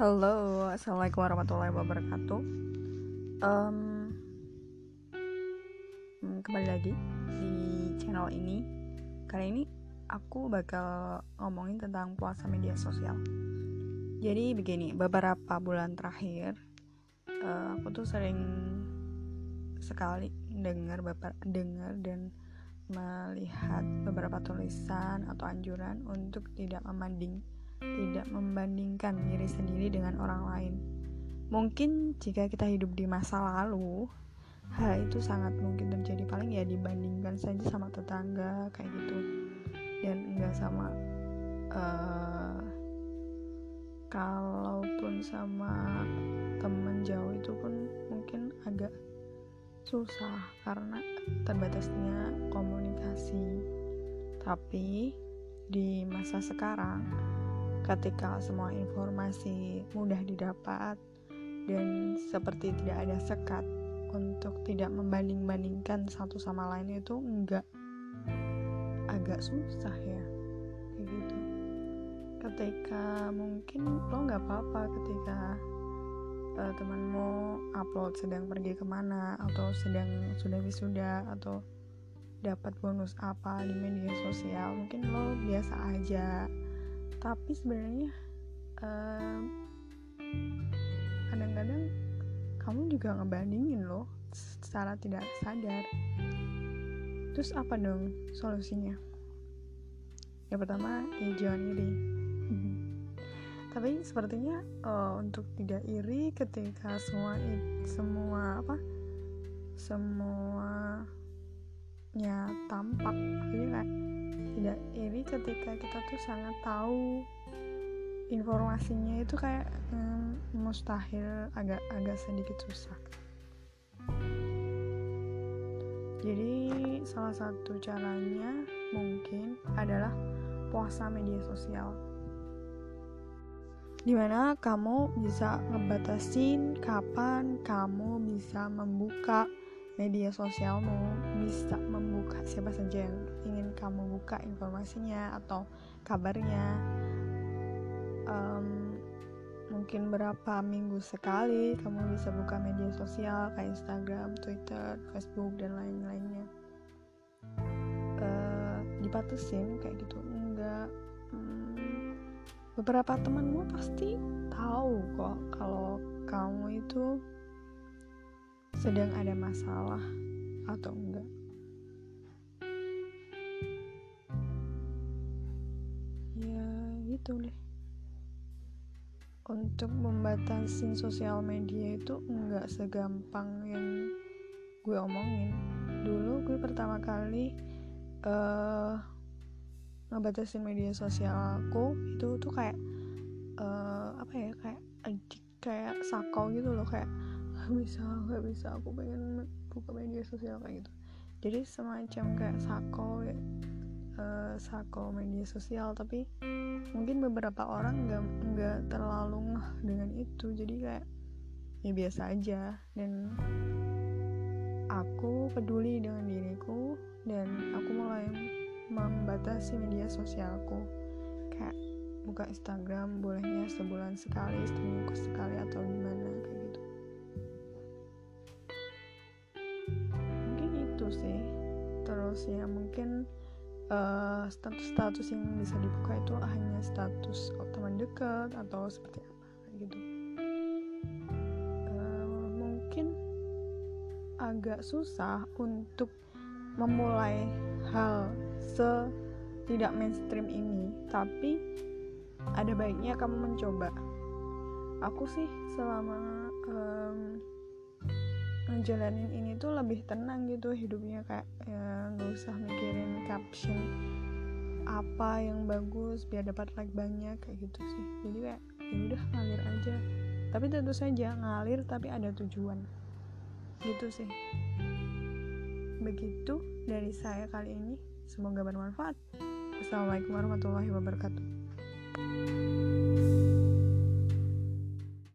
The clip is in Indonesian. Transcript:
Halo, assalamualaikum warahmatullahi wabarakatuh. Um, kembali lagi di channel ini. Kali ini aku bakal ngomongin tentang puasa media sosial. Jadi begini, beberapa bulan terakhir uh, aku tuh sering sekali dengar dengar dan melihat beberapa tulisan atau anjuran untuk tidak membanding tidak membandingkan diri sendiri dengan orang lain. Mungkin jika kita hidup di masa lalu, hal itu sangat mungkin terjadi. Paling ya dibandingkan saja sama tetangga kayak gitu. Dan enggak sama uh, kalaupun sama temen jauh itu pun mungkin agak susah karena terbatasnya komunikasi. Tapi di masa sekarang ketika semua informasi mudah didapat dan seperti tidak ada sekat untuk tidak membanding-bandingkan satu sama lain itu enggak agak susah ya kayak gitu. Ketika mungkin lo nggak apa-apa ketika uh, temanmu upload sedang pergi ke mana atau sedang sudah wisuda atau dapat bonus apa di media sosial mungkin lo biasa aja tapi sebenarnya kadang-kadang uh, kamu juga ngebandingin loh secara tidak sadar. Terus apa dong solusinya? Yang pertama ya jangan iri. Tapi sepertinya uh, untuk tidak iri ketika semua semua apa semuanya tampak kayak tidak iri ketika kita tuh sangat tahu informasinya itu kayak hmm, mustahil agak agak sedikit susah. Jadi salah satu caranya mungkin adalah puasa media sosial. Di mana kamu bisa ngebatasin kapan kamu bisa membuka media sosialmu bisa membuka siapa saja yang ingin kamu buka informasinya atau kabarnya um, mungkin berapa minggu sekali kamu bisa buka media sosial kayak Instagram, Twitter, Facebook dan lain-lainnya. Uh, dibatasin kayak gitu. Enggak. Hmm, beberapa temanmu pasti tahu kok kalau kamu itu sedang ada masalah atau enggak. Ya, gitu deh. Untuk membatasi sosial media itu enggak segampang yang gue omongin. Dulu gue pertama kali uh, ngebatasin media sosial aku itu tuh kayak uh, apa ya kayak kayak sakau gitu loh kayak bisa nggak bisa. Aku pengen buka media sosial kayak gitu. Jadi semacam kayak sako ya uh, sako media sosial tapi mungkin beberapa orang nggak nggak terlalu ngeh dengan itu. Jadi kayak ya biasa aja. Dan aku peduli dengan diriku dan aku mulai membatasi media sosialku. Kayak buka Instagram bolehnya sebulan sekali seminggu sekali atau gimana kayak sih. Terus ya mungkin uh, status-status yang bisa dibuka itu hanya status teman dekat atau seperti apa gitu. Uh, mungkin agak susah untuk memulai hal se tidak mainstream ini tapi ada baiknya kamu mencoba. Aku sih selama um, ngejalanin ini tuh lebih tenang gitu hidupnya kayak ya nggak usah mikirin caption apa yang bagus biar dapat like banyak kayak gitu sih. Jadi kayak ya udah ngalir aja. Tapi tentu saja ngalir tapi ada tujuan. Gitu sih. Begitu dari saya kali ini. Semoga bermanfaat. Assalamualaikum warahmatullahi wabarakatuh